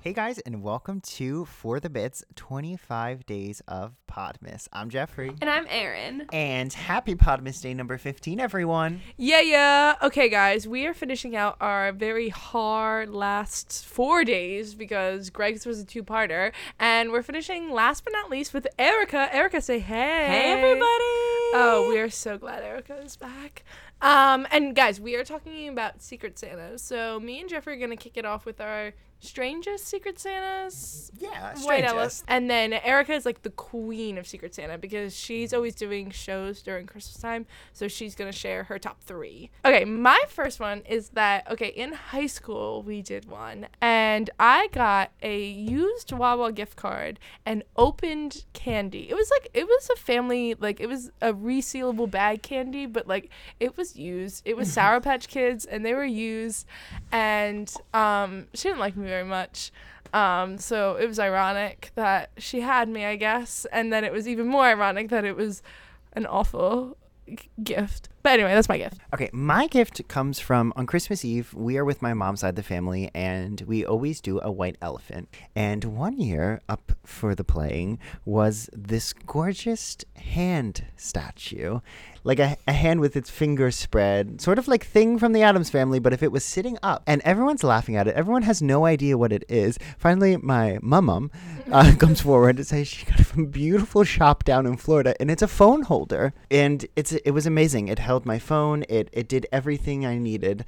Hey guys, and welcome to For the Bits 25 Days of Podmas. I'm Jeffrey. And I'm Erin. And happy Podmas Day number 15, everyone. Yeah, yeah. Okay, guys, we are finishing out our very hard last four days because Greg's was a two parter. And we're finishing last but not least with Erica. Erica, say hey. Hey, everybody. Oh, we are so glad Erica is back. Um, and guys, we are talking about Secret Santas. So me and Jeffrey are gonna kick it off with our strangest Secret Santas. Yeah, White strangest. And then Erica is like the queen of Secret Santa because she's always doing shows during Christmas time. So she's going to share her top three. Okay, my first one is that, okay, in high school, we did one. And I got a used Wawa gift card and opened candy. It was like, it was a family, like, it was a resealable bag candy, but like, it was used. It was Sour Patch Kids and they were used. And um, she didn't like me very much. Um, so it was ironic that she had me, I guess, and then it was even more ironic that it was an awful gift. But anyway, that's my gift. Okay, my gift comes from on Christmas Eve. We are with my mom's side of the family, and we always do a white elephant. And one year, up for the playing, was this gorgeous hand statue, like a, a hand with its fingers spread, sort of like thing from the Addams family, but if it was sitting up. And everyone's laughing at it. Everyone has no idea what it is. Finally, my mum uh, comes forward to say she got beautiful shop down in Florida, and it's a phone holder, and it's it was amazing. It held my phone. It it did everything I needed.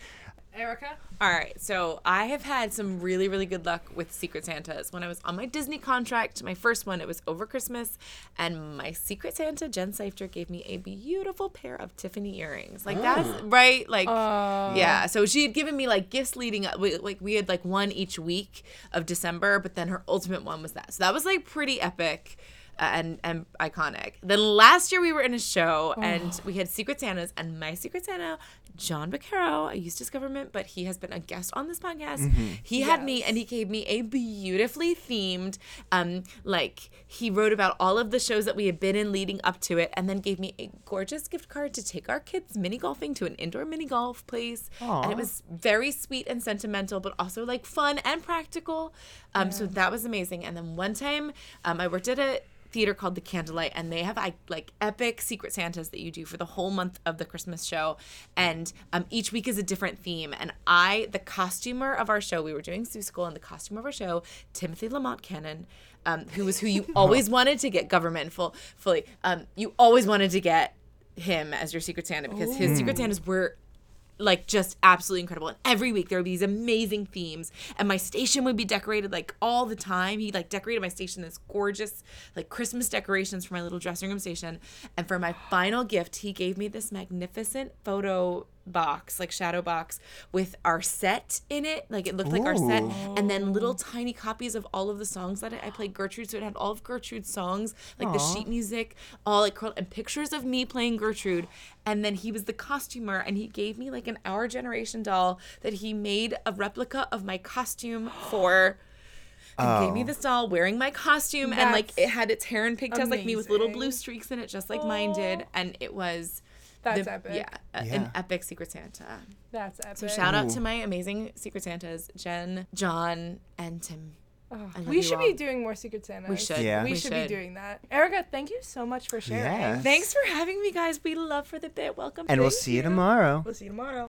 Erica? All right, so I have had some really, really good luck with Secret Santas. When I was on my Disney contract, my first one, it was over Christmas, and my Secret Santa, Jen Seifter, gave me a beautiful pair of Tiffany earrings. Like that's oh. right, like oh. yeah. So she had given me like gifts leading up. We, like we had like one each week of December, but then her ultimate one was that. So that was like pretty epic. Uh, And and iconic. Then last year we were in a show and we had Secret Santas and my Secret Santa, John Beccaro, I used his government, but he has been a guest on this podcast. He had me and he gave me a beautifully themed, um, like he wrote about all of the shows that we had been in leading up to it, and then gave me a gorgeous gift card to take our kids mini golfing to an indoor mini golf place. And it was very sweet and sentimental, but also like fun and practical. Um, so that was amazing. And then one time, um, I worked at a theater called the Candlelight, and they have like, epic Secret Santas that you do for the whole month of the Christmas show, and um, each week is a different theme. And I, the costumer of our show, we were doing Seussical, and the costumer of our show, Timothy Lamont Cannon, um, who was who you always wanted to get government full fully. Um, you always wanted to get him as your Secret Santa because his Secret Santas were like just absolutely incredible. And every week there would be these amazing themes, and my station would be decorated like all the time. He like decorated my station this gorgeous like Christmas decorations for my little dressing room station. And for my final gift, he gave me this magnificent photo box, like shadow box, with our set in it. Like it looked like our set, and then little tiny copies of all of the songs that I, I played Gertrude. So it had all of Gertrude's songs, like the sheet music, all like curled, and pictures of me playing Gertrude. And then he was the costumer, and he gave me like an Our Generation doll that he made a replica of my costume for. And gave me this doll wearing my costume, and like it had its hair and pigtails like me with little blue streaks in it, just like mine did. And it was That's the- epic. Yeah, a- Yeah. an epic Secret Santa. That's epic. So shout out to my amazing Secret Santas, Jen, John, and Tim. Oh, I love we should all. be doing more Secret Santas. We should. Yeah. We, We should, should. be doing that. Erica, thank you so much for sharing. Yeah. Thanks for having me, guys. We love for the bit. Welcome. And we'll Thank see you tomorrow. We'll see you tomorrow.